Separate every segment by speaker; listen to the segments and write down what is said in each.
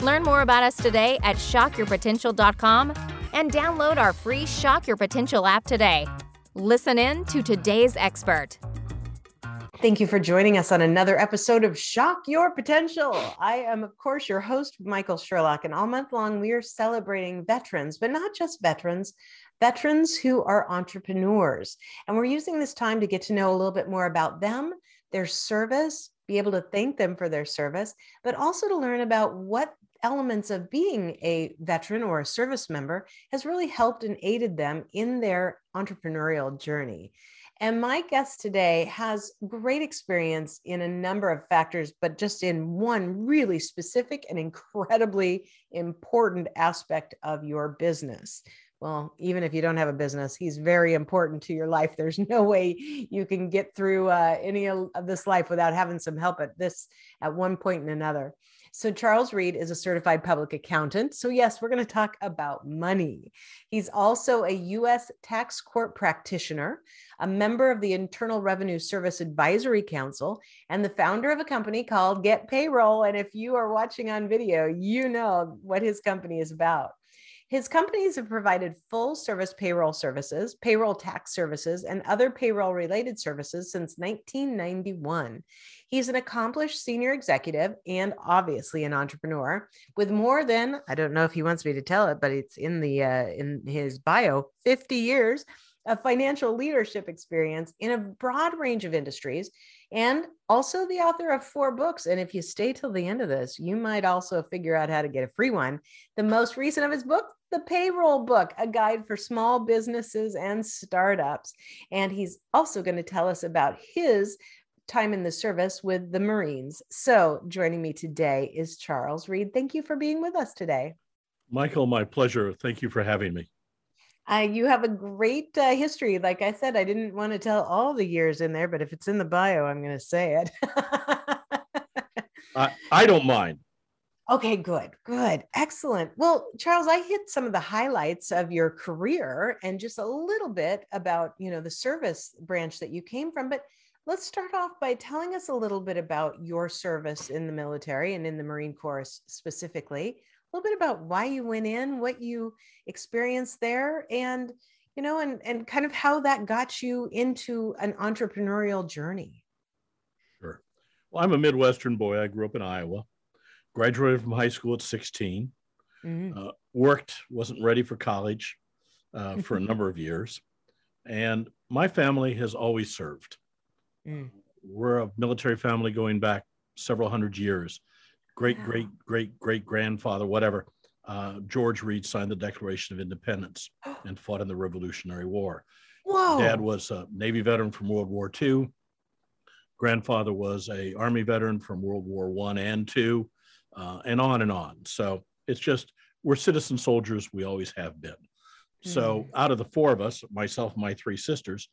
Speaker 1: Learn more about us today at shockyourpotential.com and download our free Shock Your Potential app today. Listen in to today's expert.
Speaker 2: Thank you for joining us on another episode of Shock Your Potential. I am, of course, your host, Michael Sherlock, and all month long we are celebrating veterans, but not just veterans, veterans who are entrepreneurs. And we're using this time to get to know a little bit more about them, their service, be able to thank them for their service, but also to learn about what elements of being a veteran or a service member has really helped and aided them in their entrepreneurial journey. And my guest today has great experience in a number of factors, but just in one really specific and incredibly important aspect of your business. Well, even if you don't have a business, he's very important to your life. There's no way you can get through uh, any of this life without having some help at this at one point and another. So, Charles Reed is a certified public accountant. So, yes, we're going to talk about money. He's also a U.S. tax court practitioner, a member of the Internal Revenue Service Advisory Council, and the founder of a company called Get Payroll. And if you are watching on video, you know what his company is about. His companies have provided full service payroll services, payroll tax services, and other payroll related services since 1991. He's an accomplished senior executive and obviously an entrepreneur with more than I don't know if he wants me to tell it, but it's in the uh, in his bio 50 years of financial leadership experience in a broad range of industries and also the author of four books. And if you stay till the end of this, you might also figure out how to get a free one. The most recent of his book, The Payroll Book, a guide for small businesses and startups. And he's also going to tell us about his time in the service with the Marines. So, joining me today is Charles Reed. Thank you for being with us today.
Speaker 3: Michael, my pleasure. Thank you for having me.
Speaker 2: Uh, you have a great uh, history. Like I said, I didn't want to tell all the years in there, but if it's in the bio, I'm going to say it.
Speaker 3: I, I don't mind.
Speaker 2: Okay, good, good, excellent. Well, Charles, I hit some of the highlights of your career and just a little bit about you know the service branch that you came from, but let's start off by telling us a little bit about your service in the military and in the Marine Corps specifically a little bit about why you went in, what you experienced there, and you know, and and kind of how that got you into an entrepreneurial journey.
Speaker 3: Sure. Well, I'm a Midwestern boy. I grew up in Iowa. Graduated from high school at 16. Mm-hmm. Uh, worked, wasn't ready for college uh, for a number of years, and my family has always served. Mm. We're a military family going back several hundred years great, great, great, great grandfather, whatever, uh, George Reed signed the Declaration of Independence and fought in the Revolutionary War.
Speaker 2: Whoa.
Speaker 3: Dad was a Navy veteran from World War II. Grandfather was a Army veteran from World War One and Two, uh, and on and on. So it's just we're citizen soldiers. We always have been. Mm. So hmm. out of the four of us, myself and my three sisters,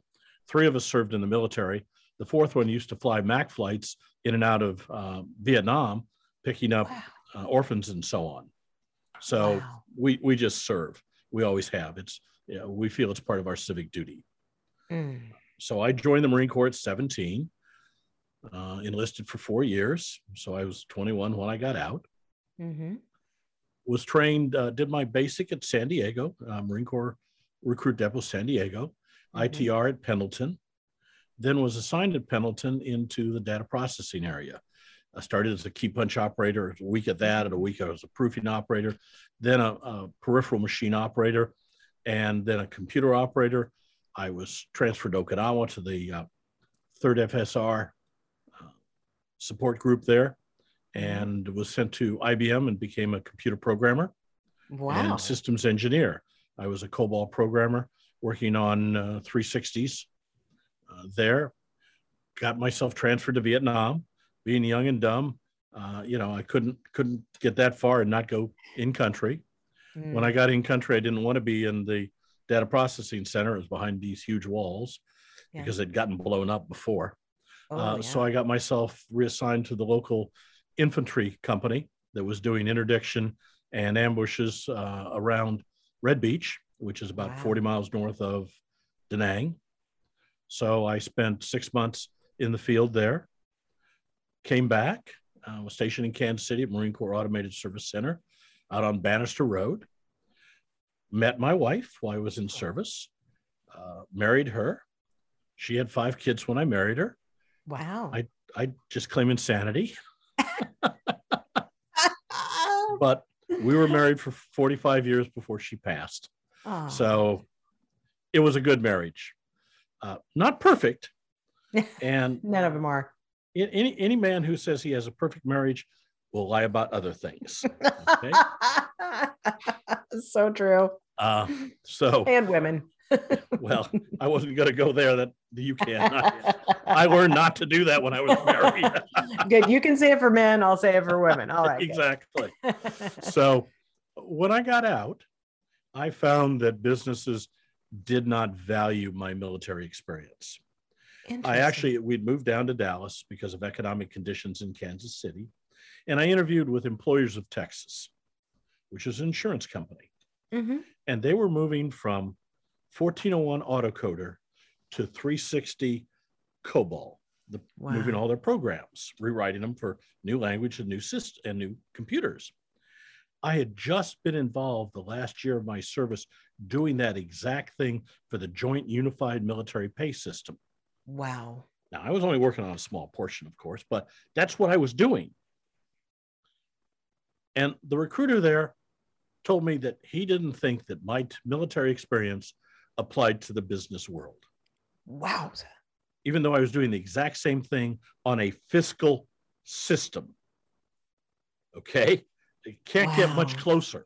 Speaker 3: three of us served in the military. The fourth one used to fly MAC flights in and out of uh, Vietnam picking up wow. uh, orphans and so on. So wow. we we just serve. We always have. It's you know, we feel it's part of our civic duty. Mm. So I joined the Marine Corps at 17, uh, enlisted for four years. So I was 21 when I got out. Mm-hmm. Was trained, uh, did my basic at San Diego, uh, Marine Corps Recruit Depot, San Diego, mm-hmm. ITR at Pendleton. Then was assigned at Pendleton into the data processing area. I started as a key punch operator, a week at that, and a week I was a proofing operator, then a, a, peripheral machine operator, and then a computer operator. I was transferred to Okinawa to the uh, third FSR support group there, and was sent to IBM and became a computer programmer
Speaker 2: wow.
Speaker 3: and systems engineer. I was a COBOL programmer working on uh, 360s uh, there. Got myself transferred to Vietnam being young and dumb, Uh, you know, I couldn't couldn't get that far and not go in country.
Speaker 2: Mm.
Speaker 3: When I got in country, I didn't want to be in the data processing center. It was behind these huge walls
Speaker 2: Yeah.
Speaker 3: because it'd gotten blown up before.
Speaker 2: Oh,
Speaker 3: uh,
Speaker 2: yeah.
Speaker 3: So I got myself reassigned to the local infantry company that was doing interdiction and ambushes uh, around Red Beach, which is about
Speaker 2: Wow.
Speaker 3: 40 miles north of Da Nang. So I spent six months in the field there, came back, uh, was stationed in Kansas City at Marine Corps Automated Service Center out on Bannister Road. Met my wife while I was in service, uh, married her. She had five kids when I married her.
Speaker 2: Wow.
Speaker 3: I- I just claim insanity, but we were married for 45 years before she passed.
Speaker 2: Oh.
Speaker 3: So it was a good marriage. Uh, not perfect. And
Speaker 2: none of them are.
Speaker 3: any, any man who says he has a perfect marriage will lie about other things. Okay.
Speaker 2: so true.
Speaker 3: Uh, so,
Speaker 2: And women.
Speaker 3: Well, I wasn't going to go there. That you can. I, I learned not to do that when I was married.
Speaker 2: good. You can say it for men. I'll say it for women. All right.
Speaker 3: exactly. So when I got out, I found that businesses did not value my military experience. I actually, we'd moved down to Dallas because of economic conditions in Kansas City. And I interviewed with Employers of Texas, which is an insurance company.
Speaker 2: Mhm.
Speaker 3: And they were moving from 1401 autocoder to 360 COBOL, the, moving all their programs, rewriting them for new language and new system and new computers. I had just been involved the last year of my service doing that exact thing for the Joint Unified Military Pay System.
Speaker 2: Wow.
Speaker 3: Now, I was only working on a small portion, of course, but that's what I was doing. And the recruiter there told me that he didn't think that my t- military experience applied to the business world,
Speaker 2: Wow.
Speaker 3: even though I was doing the exact same thing on a fiscal system. Okay. It can't get much closer.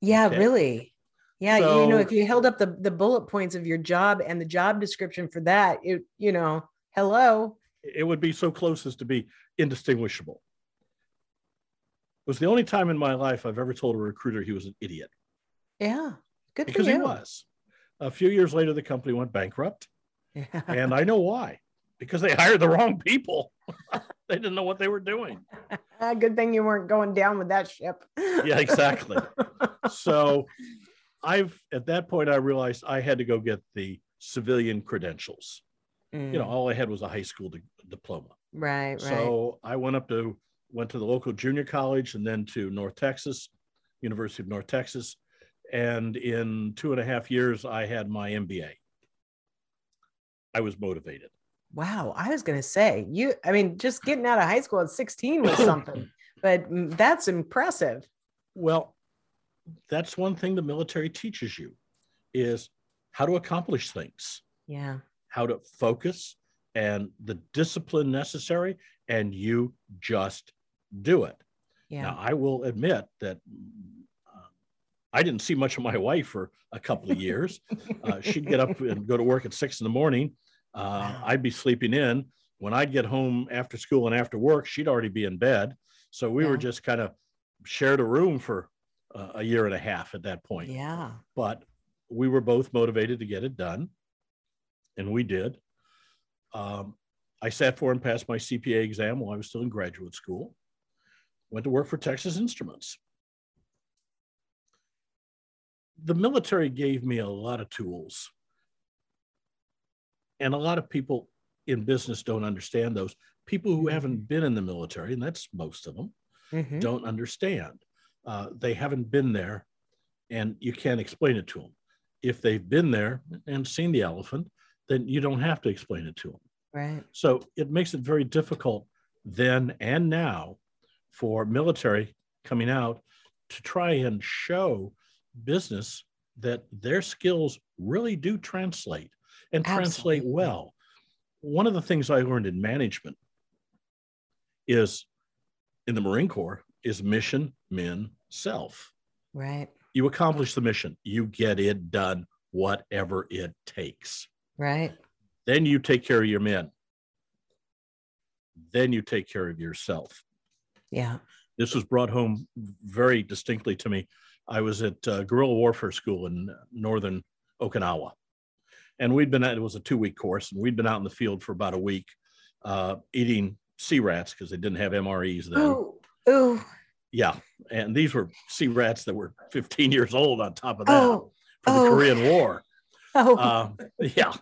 Speaker 2: Yeah,
Speaker 3: Okay.
Speaker 2: really. Yeah, you know, if you held up the, the bullet points of your job and the job description for that, it, you know, hello.
Speaker 3: It would be so close as to be indistinguishable. It was the only time in my life I've ever told a recruiter he was an idiot.
Speaker 2: Yeah. Good
Speaker 3: because he was. A few years later, the company went bankrupt,
Speaker 2: Yeah.
Speaker 3: and I know why. Because they hired the wrong people. they didn't know what they were doing.
Speaker 2: Ah, Good thing you weren't going down with that ship.
Speaker 3: Yeah, exactly. So, I've at that point I realized I had to go get the civilian credentials. You know,
Speaker 2: Mm,
Speaker 3: all I had was a high school di- diploma.
Speaker 2: right, right.
Speaker 3: So I went up to went to the local junior college and then to North Texas, University of North Texas, and in two and a half years I had my MBA. I was motivated.
Speaker 2: Wow, I was gonna say you. I mean, just getting out of high school at sixteen was something, but that's impressive.
Speaker 3: Well, that's one thing the military teaches you is how to accomplish things,
Speaker 2: Yeah,
Speaker 3: how to focus and the discipline necessary, and you just do it.
Speaker 2: yeah,
Speaker 3: Now, I will admit that I didn't see much of my wife for a couple of years. uh, she'd get up and go to work at six in the morning. Uh,
Speaker 2: Wow.
Speaker 3: I'd be sleeping in. When I'd get home after school and after work, she'd already be in bed. So we were just kind of shared a room for uh, a year and a half at that point.
Speaker 2: yeah.
Speaker 3: But we were both motivated to get it done, and we did. Um, I sat for and passed my CPA exam while I was still in graduate school. Went to work for Texas Instruments. The military gave me a lot of tools. And a lot of people in business don't understand those. People who haven't been in the military, and that's most of them,
Speaker 2: Mhm.
Speaker 3: don't understand. Uh, they haven't been there and you can't explain it to them. If they've been there and seen the elephant, then you don't have to explain it to them.
Speaker 2: Right.
Speaker 3: So it makes it very difficult then and now for military coming out to try and show business that their skills really do translate and translate well. One of the things I learned in management is in the Marine Corps is mission, men, self.
Speaker 2: Right.
Speaker 3: You accomplish the mission, you get it done, whatever it takes.
Speaker 2: Right.
Speaker 3: Then you take care of your men. Then you take care of yourself.
Speaker 2: Yeah.
Speaker 3: This was brought home very distinctly to me. I was at uh, guerrilla warfare school in northern Okinawa, and we'd been at it was a two week course, and we'd been out in the field for about a week, uh, eating C-rats because they didn't have MREs then.
Speaker 2: Ooh, ooh.
Speaker 3: Yeah, and these were C-rats that were 15 years old. On top of that,
Speaker 2: Oh,
Speaker 3: the
Speaker 2: oh.
Speaker 3: Korean War.
Speaker 2: oh.
Speaker 3: Uh, yeah,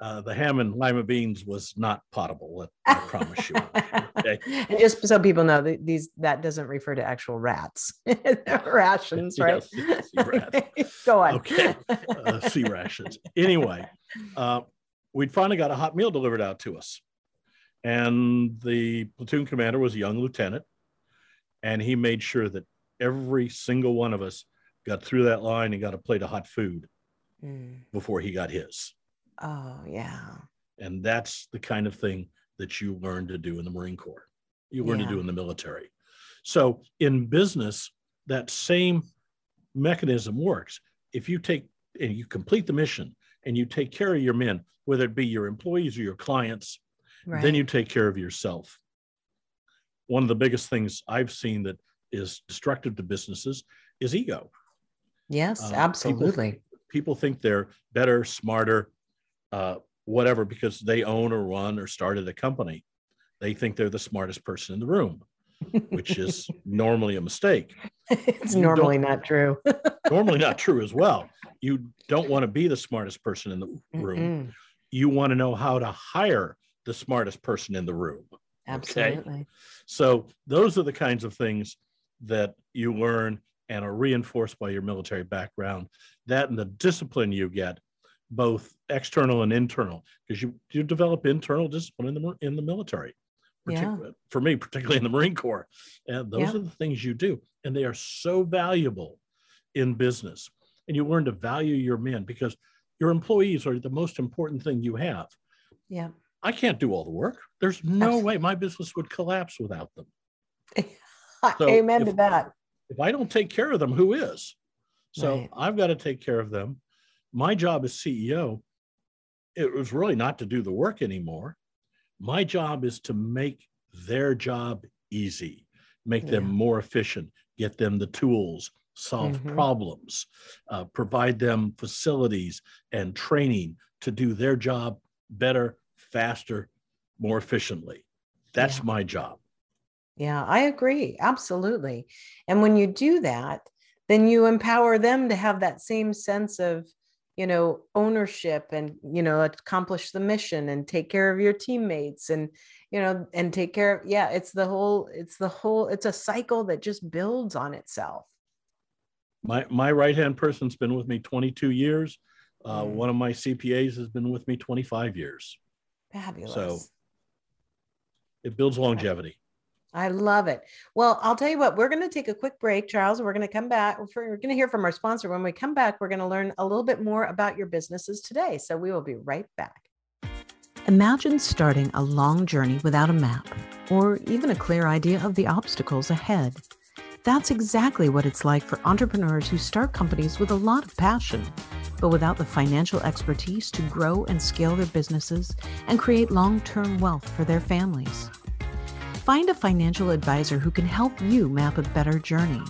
Speaker 3: uh, the ham and lima beans was not potable. I promise you. Okay.
Speaker 2: And just so people know, that these that doesn't refer to actual rats, rations, right?
Speaker 3: Yes, C-rats.
Speaker 2: Go on.
Speaker 3: Okay. uh, C-rations. Anyway, uh, we'd finally got a hot meal delivered out to us. And the platoon commander was a young lieutenant. And he made sure that every single one of us got through that line and got a plate of hot food
Speaker 2: Mm.
Speaker 3: before he got his.
Speaker 2: Oh yeah.
Speaker 3: And that's the kind of thing that you learn to do in the Marine Corps, you learn
Speaker 2: Yeah.
Speaker 3: to do in the military. So in business, that same mechanism works. If you take and you complete the mission and you take care of your men, whether it be your employees or your clients,
Speaker 2: Right.
Speaker 3: then you take care of yourself. One of the biggest things I've seen that is destructive to businesses is ego.
Speaker 2: yes,
Speaker 3: uh, people-
Speaker 2: absolutely.
Speaker 3: People think they're better, smarter, uh, whatever, because they own or run or started a company. They think they're the smartest person in the room, which is normally a mistake.
Speaker 2: it's
Speaker 3: you
Speaker 2: normally not true.
Speaker 3: Normally not true as well. You don't want to be the smartest person in the room.
Speaker 2: Mm-mm.
Speaker 3: You want to know how to hire the smartest person in the room.
Speaker 2: Absolutely.
Speaker 3: So those are the kinds of things that you learn and are reinforced by your military background. That and the discipline you get, both external and internal, because you you develop internal discipline in the in the military.
Speaker 2: Yeah.
Speaker 3: For me, particularly in the Marine Corps, and those
Speaker 2: Yeah.
Speaker 3: are the things you do, and they are so valuable in business. And you learn to value your men because your employees are the most important thing you have.
Speaker 2: Yeah.
Speaker 3: I can't do all the work. There's no
Speaker 2: Absolutely.
Speaker 3: way my business would collapse without them. So
Speaker 2: Amen to that.
Speaker 3: If I don't take care of them, who is? So
Speaker 2: Right.
Speaker 3: I've got to take care of them. My job as CEO, it was really not to do the work anymore. My job is to make their job easy, make them more efficient, get them the tools, solve
Speaker 2: Mhm.
Speaker 3: problems, uh, provide them facilities and training to do their job better, faster, more efficiently. That's
Speaker 2: Yeah.
Speaker 3: my job.
Speaker 2: Yeah, I agree. Absolutely. And when you do that, then you empower them to have that same sense of, you know, ownership and, you know, accomplish the mission and take care of your teammates and, you know, and take care of, yeah, it's the whole, it's the whole, it's a cycle that just builds on itself.
Speaker 3: My my right hand person's been with me 22 years. Uh,
Speaker 2: Mm.
Speaker 3: One of my CPAs has been with me 25 years.
Speaker 2: Fabulous.
Speaker 3: So it builds longevity.
Speaker 2: I love it. Well, I'll tell you what, we're going to take a quick break, Charles. We're going to come back. We're going to hear from our sponsor. When we come back, we're going to learn a little bit more about your businesses today. So we will be right back. Imagine starting a long journey without a map or even a clear idea of the obstacles ahead. That's exactly what it's like for entrepreneurs who start companies with a lot of passion, but without the financial expertise to grow and scale their businesses and create long term wealth for their families. Find a financial advisor who can help you map a better journey.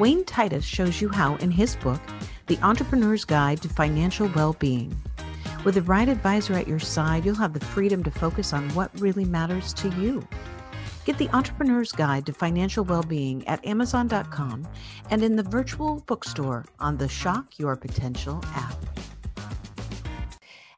Speaker 2: Wayne Titus shows you how in his book, The Entrepreneur's Guide to Financial Well-Being. With the right advisor at your side, you'll have the freedom to focus on what really matters to you. Get the Entrepreneur's Guide to Financial Well-Being at amazon.com and in the virtual bookstore on the Shock Your Potential app.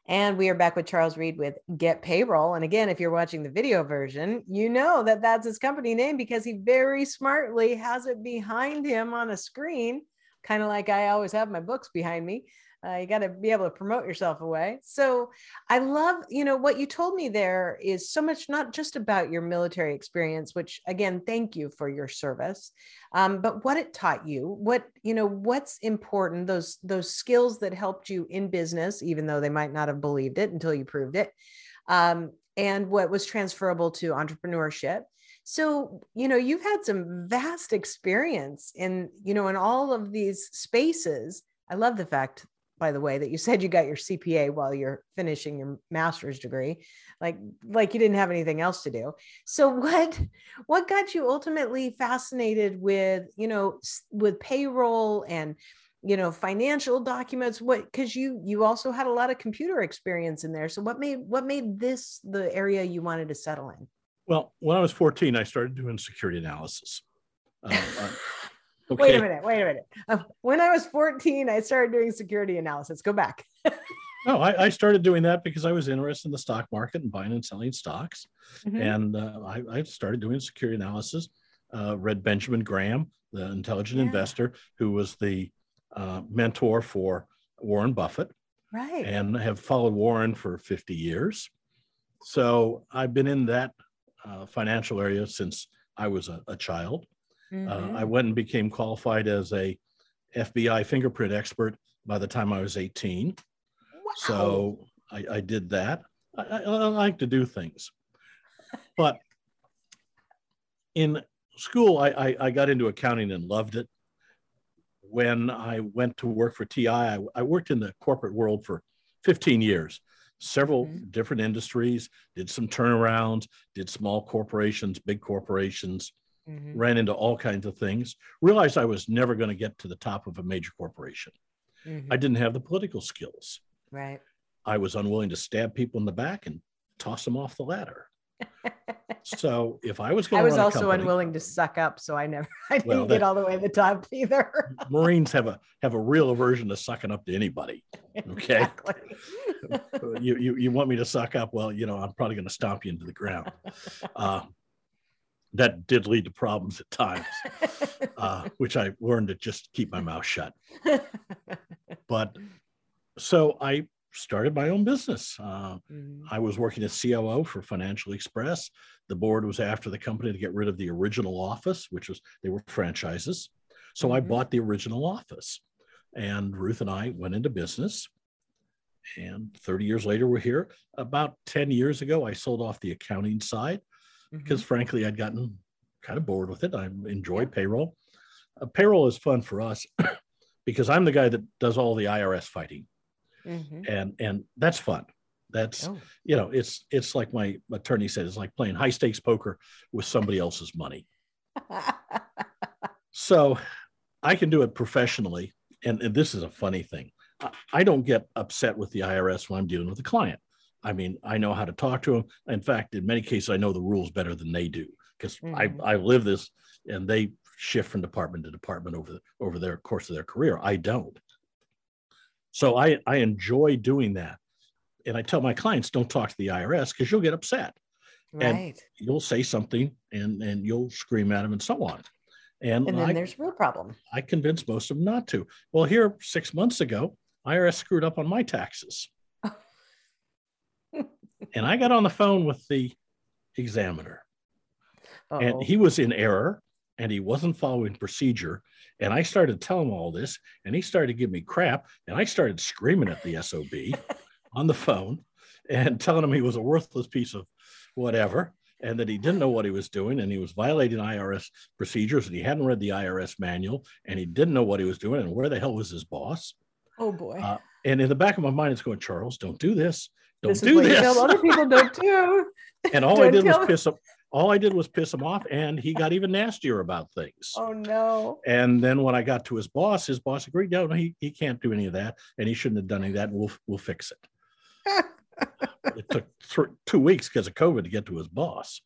Speaker 2: And we are back with Charles Reed with Get Payroll. And again, if you're watching the video version, you know that that's his company name because he very smartly has it behind him on a screen, kind of like I always have my books behind me. Uh, you got to be able to promote yourself away. So I love, you know, what you told me there is so much not just about your military experience, which again, thank you for your service, um, but what it taught you, what you know, what's important, those those skills that helped you in business, even though they might not have believed it until you proved it, um, and what was transferable to entrepreneurship. So, you know, you've had some vast experience in, you know, in all of these spaces. I love the fact by the way, that you said you got your CPA while you're finishing your master's degree, like like you didn't have anything else to do. So what what got you ultimately fascinated with you know with payroll and you know financial documents? What because you you also had a lot of computer experience in there. So what made what made this the area you wanted to settle in?
Speaker 3: Well when i was 14 i started doing security analysis. Uh,
Speaker 2: okay. wait a minute wait a minute uh, when i was 14 i started doing security analysis go back
Speaker 3: no I, I, started doing that because i was interested in the stock market and buying and selling stocks mm-hmm. and uh, I, I, started doing security analysis uh, read benjamin graham the intelligent yeah. investor who was the uh, mentor for Warren Buffett.
Speaker 2: Right.
Speaker 3: And have followed Warren for 50 years. So I've been in that uh, financial area since I was a, a child. Mm-hmm. Uh, I went and became qualified as a FBI fingerprint expert by the time I was 18. Wow. So I, I did that. I, I, I like to do things. But in school, I, I, I, got into accounting and loved it when I went to work for TI, I, I worked in the corporate world for 15 years, several mm-hmm. different industries, did some turnarounds, did small corporations, big corporations, mm-hmm. ran into all kinds of things, realized I was never going to get to the top of a major corporation. Mm-hmm. I didn't have the political skills.
Speaker 2: Right.
Speaker 3: I was unwilling to stab people in the back and toss them off the ladder so if I was going, to
Speaker 2: I was also company, unwilling to suck up, so I never, I didn't well, get all the way to the top either.
Speaker 3: Marines have a have a real aversion to sucking up to anybody. Okay, you, you you want me to suck up? Well, you know, I'm probably going to stomp you into the ground. Uh, that did lead to problems at times, uh, which I learned to just keep my mouth shut. But so I started my own business. Uh, mm-hmm. I was working as COO for Financial Express. The board was after the company to get rid of the original office, which was they were franchises. So mm-hmm. I bought the original office, and Ruth and I went into business. And 30 years later, we're here. About 10 years ago, I sold off the accounting side mm-hmm. because, frankly, I'd gotten kind of bored with it. I enjoy payroll. Uh, payroll is fun for us because I'm the guy that does all the IRS fighting mm-hmm. and and that's fun that's oh. you know it's it's like my attorney said it's like playing high stakes poker with somebody else's money so i can do it professionally and, and this is a funny thing I, I don't get upset with the irs when i'm dealing with a client i mean i know how to talk to them in fact in many cases i know the rules better than they do because mm-hmm. I, I live this and they shift from department to department over the, over their course of their career i don't so I, I enjoy doing that. And I tell my clients, don't talk to the IRS because you'll get upset. Right. And you'll say something and, and you'll scream at them and so on.
Speaker 2: And, and then I, there's real problem.
Speaker 3: I convinced most of them not to. Well, here six months ago, IRS screwed up on my taxes. And I got on the phone with the examiner. Uh-oh. And he was in error and he wasn't following procedure. And I started telling him all this, and he started giving me crap. And I started screaming at the SOB on the phone and telling him he was a worthless piece of whatever and that he didn't know what he was doing and he was violating IRS procedures and he hadn't read the IRS manual and he didn't know what he was doing and where the hell was his boss.
Speaker 2: Oh boy. Uh,
Speaker 3: and in the back of my mind, it's going, Charles, don't do this. Don't this do this.
Speaker 2: other people don't do.
Speaker 3: and all I did was piss him all I did was piss him off, and he got even nastier about things.
Speaker 2: Oh no!
Speaker 3: And then when I got to his boss, his boss agreed, no, no, he, he can't do any of that, and he shouldn't have done any of that. And we'll we'll fix it. it took th- two weeks because of COVID to get to his boss.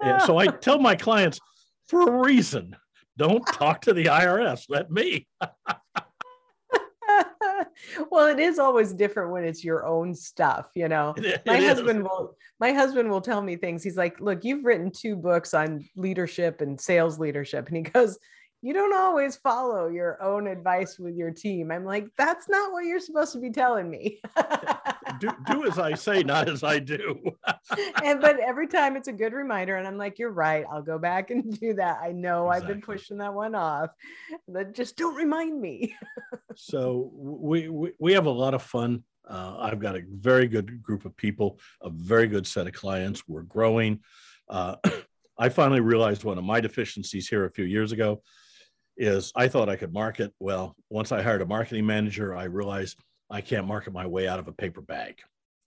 Speaker 3: And so I tell my clients, for a reason, don't talk to the IRS. Let me.
Speaker 2: Well, it is always different when it's your own stuff, you know. My husband will my husband will tell me things. He's like, "Look, you've written two books on leadership and sales leadership." And he goes, "You don't always follow your own advice with your team." I'm like, "That's not what you're supposed to be telling me."
Speaker 3: do, do as I say, not as I do.
Speaker 2: and but every time it's a good reminder, and I'm like, "You're right. I'll go back and do that." I know exactly. I've been pushing that one off, but just don't remind me.
Speaker 3: So we, we we have a lot of fun. Uh, I've got a very good group of people, a very good set of clients. We're growing. Uh, I finally realized one of my deficiencies here a few years ago is I thought I could market. Well, once I hired a marketing manager, I realized I can't market my way out of a paper bag.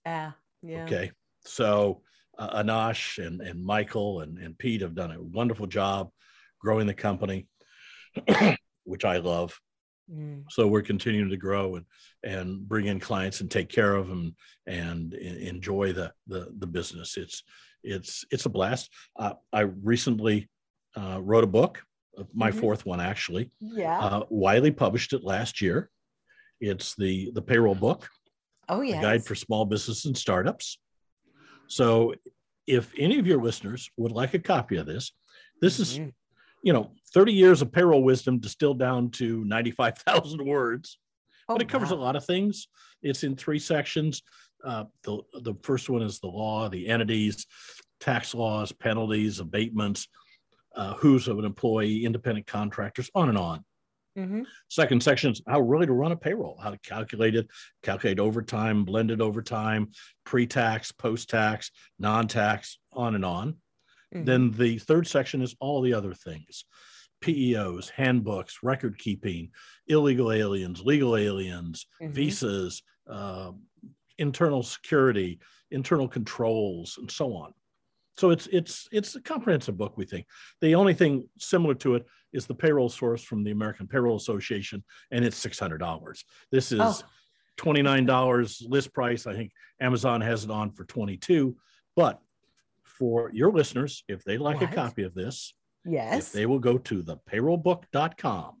Speaker 2: Ah, yeah.
Speaker 3: Okay. So uh, Anash and, and Michael and, and Pete have done a wonderful job growing the company, which I love.
Speaker 2: Mm.
Speaker 3: So we're continuing to grow and and bring in clients and take care of them and enjoy the the, the business. It's it's it's a blast. Uh, I recently uh, wrote a book, my
Speaker 2: Mhm.
Speaker 3: fourth one actually.
Speaker 2: Yeah.
Speaker 3: Uh, Wiley published it last year. It's the the payroll book,
Speaker 2: oh, yeah.
Speaker 3: guide for small business and startups. So, if any of your listeners would like a copy of this, this is
Speaker 2: Mm-hmm.
Speaker 3: You know 30 years of payroll wisdom distilled down to 95,000 words but it covers a lot of things. It's in three sections. Uh, the the first one is the law, the entities, tax laws, penalties, abatements, uh, who's of an employee, independent contractors, on and on.
Speaker 2: hmm
Speaker 3: Second section is how really to run a payroll, how to calculate it, calculate overtime, blended overtime, pre-tax, post-tax, non-tax, on and on.
Speaker 2: Mm-hmm.
Speaker 3: Then the third section is all the other things PEOs, handbooks, record keeping, illegal aliens, legal aliens,
Speaker 2: Mhm.
Speaker 3: visas, uh, internal security, internal controls, and so on. So it's it's it's a comprehensive book. We think the only thing similar to it is the payroll source from the American Payroll Association, and it's six hundred dollars. This is
Speaker 2: Oh.
Speaker 3: twenty nine dollars list price. I think Amazon has it on for twenty two, but for your listeners, if they like
Speaker 2: What?
Speaker 3: a copy of this,
Speaker 2: Yes.
Speaker 3: if they will go to the payrollbook.com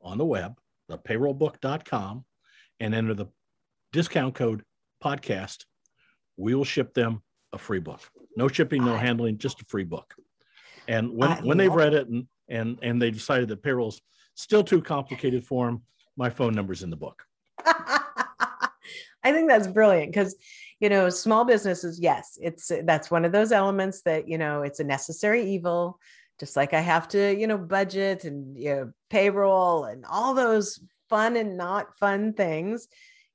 Speaker 3: on the web, the payrollbook.com, and enter the discount code podcast, we will ship them a free book. No shipping, no
Speaker 2: I-
Speaker 3: handling, just a free book. And when,
Speaker 2: I
Speaker 3: when they've read it and, and, and they decided that payroll's still too complicated for them, my phone number's in the book.
Speaker 2: I think that's brilliant because, you know, small businesses, yes, it's that's one of those elements that, you know, it's a necessary evil, just like I have to, you know, budget and you know, payroll and all those fun and not fun things.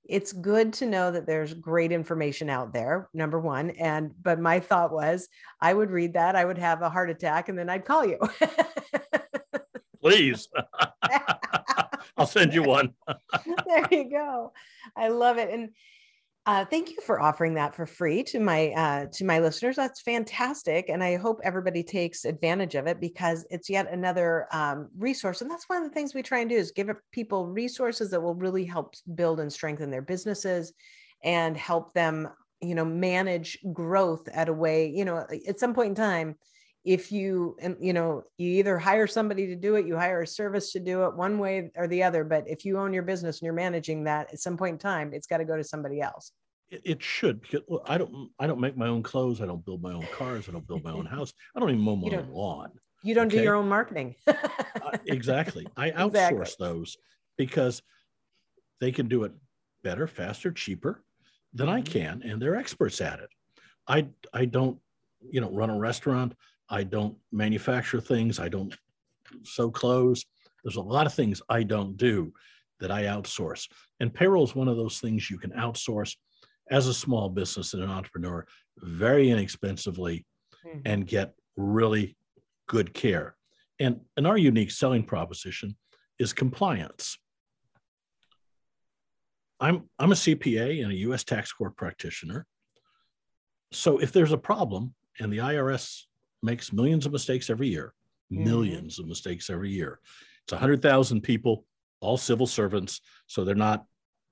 Speaker 2: It's good to know that there's great information out there, number one. And, but my thought was I would read that, I would have a heart attack, and then I'd call you.
Speaker 3: Please. I'll send you one.
Speaker 2: there you go. I love it. And uh, thank you for offering that for free to my uh, to my listeners. That's fantastic, and I hope everybody takes advantage of it because it's yet another um, resource. And that's one of the things we try and do is give people resources that will really help build and strengthen their businesses and help them, you know, manage growth at a way. You know, at some point in time, if you and you know you either hire somebody to do it you hire a service to do it one way or the other but if you own your business and you're managing that at some point in time it's got to go to somebody else
Speaker 3: It, it should because well, I don't I don't make my own clothes. I don't build my own cars. I don't build my own house. I don't even mow my own lawn.
Speaker 2: you don't do your own marketing
Speaker 3: Uh, exactly. I outsource
Speaker 2: Exactly.
Speaker 3: those because they can do it better, faster, cheaper than I
Speaker 2: Mhm.
Speaker 3: can, and they're experts at it. I I don't, you know, run a restaurant. I don't manufacture things. I don't sew clothes. There's a lot of things I don't do that I outsource. And payroll is one of those things you can outsource as a small business and an entrepreneur very inexpensively
Speaker 2: Mhm.
Speaker 3: and get really good care. And, and our unique selling proposition is compliance. I'm, I'm a CPA and a US tax court practitioner. So if there's a problem and the IRS makes millions of mistakes every year,
Speaker 2: Mhm.
Speaker 3: 1000000s of mistakes every year, it's 100,000 people, all civil servants. So they're not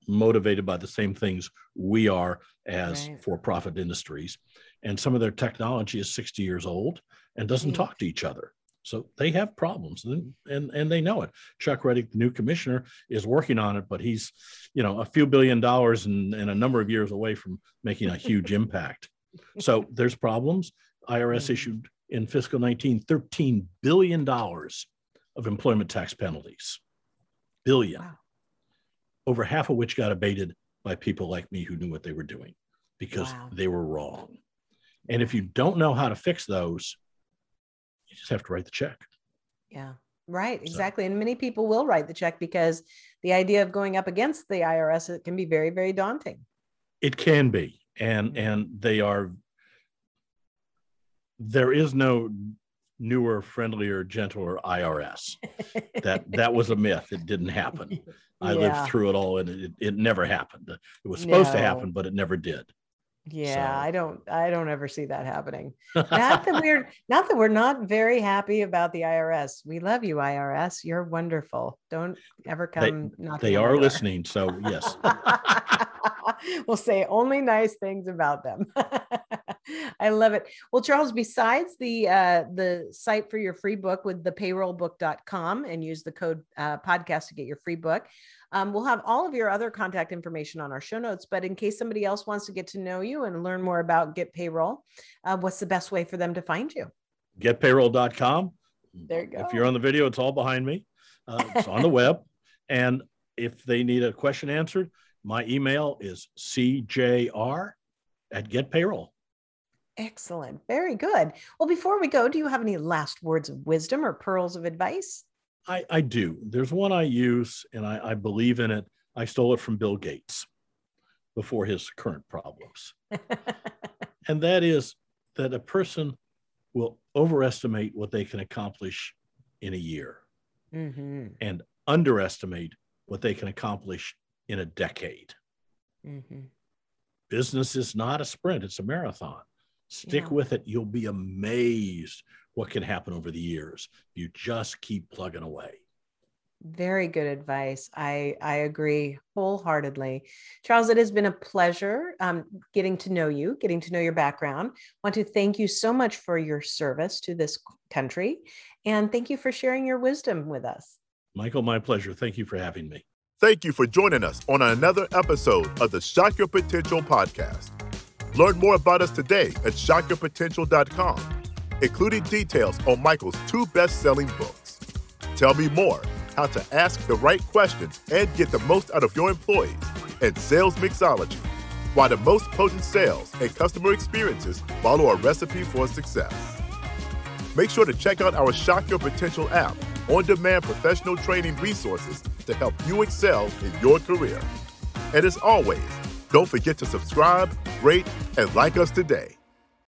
Speaker 3: motivated by the same things we are as
Speaker 2: Right.
Speaker 3: for profit industries. And some of their technology is 60 years old and doesn't
Speaker 2: Yeah.
Speaker 3: talk to each other. So they have problems and, and, and they know it. Chuck Rettig, the new commissioner, is working on it, but he's, you know, a few billion dollars and, and a number of years away from making a huge impact. So there's problems. IRS issued in fiscal 19, $13 billion of employment tax penalties. Billion.
Speaker 2: Wow.
Speaker 3: Over half of which got abated by people like me who knew what they were doing because
Speaker 2: Wow.
Speaker 3: they were wrong. And if you don't know how to fix those, you just have to write the check.
Speaker 2: yeah right
Speaker 3: So-
Speaker 2: exactly and many people will write the check because the idea of going up against the irs it can be very very daunting
Speaker 3: It can be, and
Speaker 2: Mhm.
Speaker 3: and they are. There is no newer, friendlier, gentler IRS. that that was a myth. It didn't happen. I lived through it all, and it, it never happened. It was supposed to happen, but it never did.
Speaker 2: Yeah,
Speaker 3: So-
Speaker 2: I don't I don't ever see that happening. Not that we're not that we're not very happy about the IRS. We love you, IRS. You're wonderful. Don't ever
Speaker 3: They-
Speaker 2: come knocking
Speaker 3: they are listening, so yes.
Speaker 2: we'll say only nice things about them. I love it. Well, Charles, besides the uh, the site for your free book with the payrollbook.com and use the code uh, podcast to get your free book. Um, we'll have all of your other contact information on our show notes. But in case somebody else wants to get to know you and learn more about Get Payroll, uh, what's the best way for them to find you?
Speaker 3: Getpayroll.com.
Speaker 2: There you go.
Speaker 3: If you're on the video, it's all behind me. Uh, it's on the web. And if they need a question answered, my email is cjr at getpayroll.
Speaker 2: Excellent. Very good. Well, before we go, do you have any last words of wisdom or pearls of advice?
Speaker 3: I, I do. There's one I use, and I, I believe in it. I stole it from Bill Gates before his current problems. And that is that a person will overestimate what they can accomplish in a year
Speaker 2: hmm
Speaker 3: and underestimate what they can accomplish in a decade.
Speaker 2: hmm
Speaker 3: Business is not a sprint, it's a marathon. Stick
Speaker 2: Yeah.
Speaker 3: with it. You'll be amazed what can happen over the years. You just keep plugging away.
Speaker 2: Very good advice. I I agree wholeheartedly. Charles, it has been a pleasure um, getting to know you, getting to know your background. want to thank you so much for your service to this country, and thank you for sharing your wisdom with us.
Speaker 3: Michael, my pleasure. Thank you for having me.
Speaker 4: Thank you for joining us on another episode of the Shock Your Potential podcast. Learn more about us today at shockyourpotential.com, including details on Michael's two best selling books. Tell me more how to ask the right questions and get the most out of your employees and sales mixology, why the most potent sales and customer experiences follow a recipe for success. Make sure to check out our Shock Your Potential app, on demand professional training resources to help you excel in your career. And as always, don't forget to subscribe, rate, and like us today.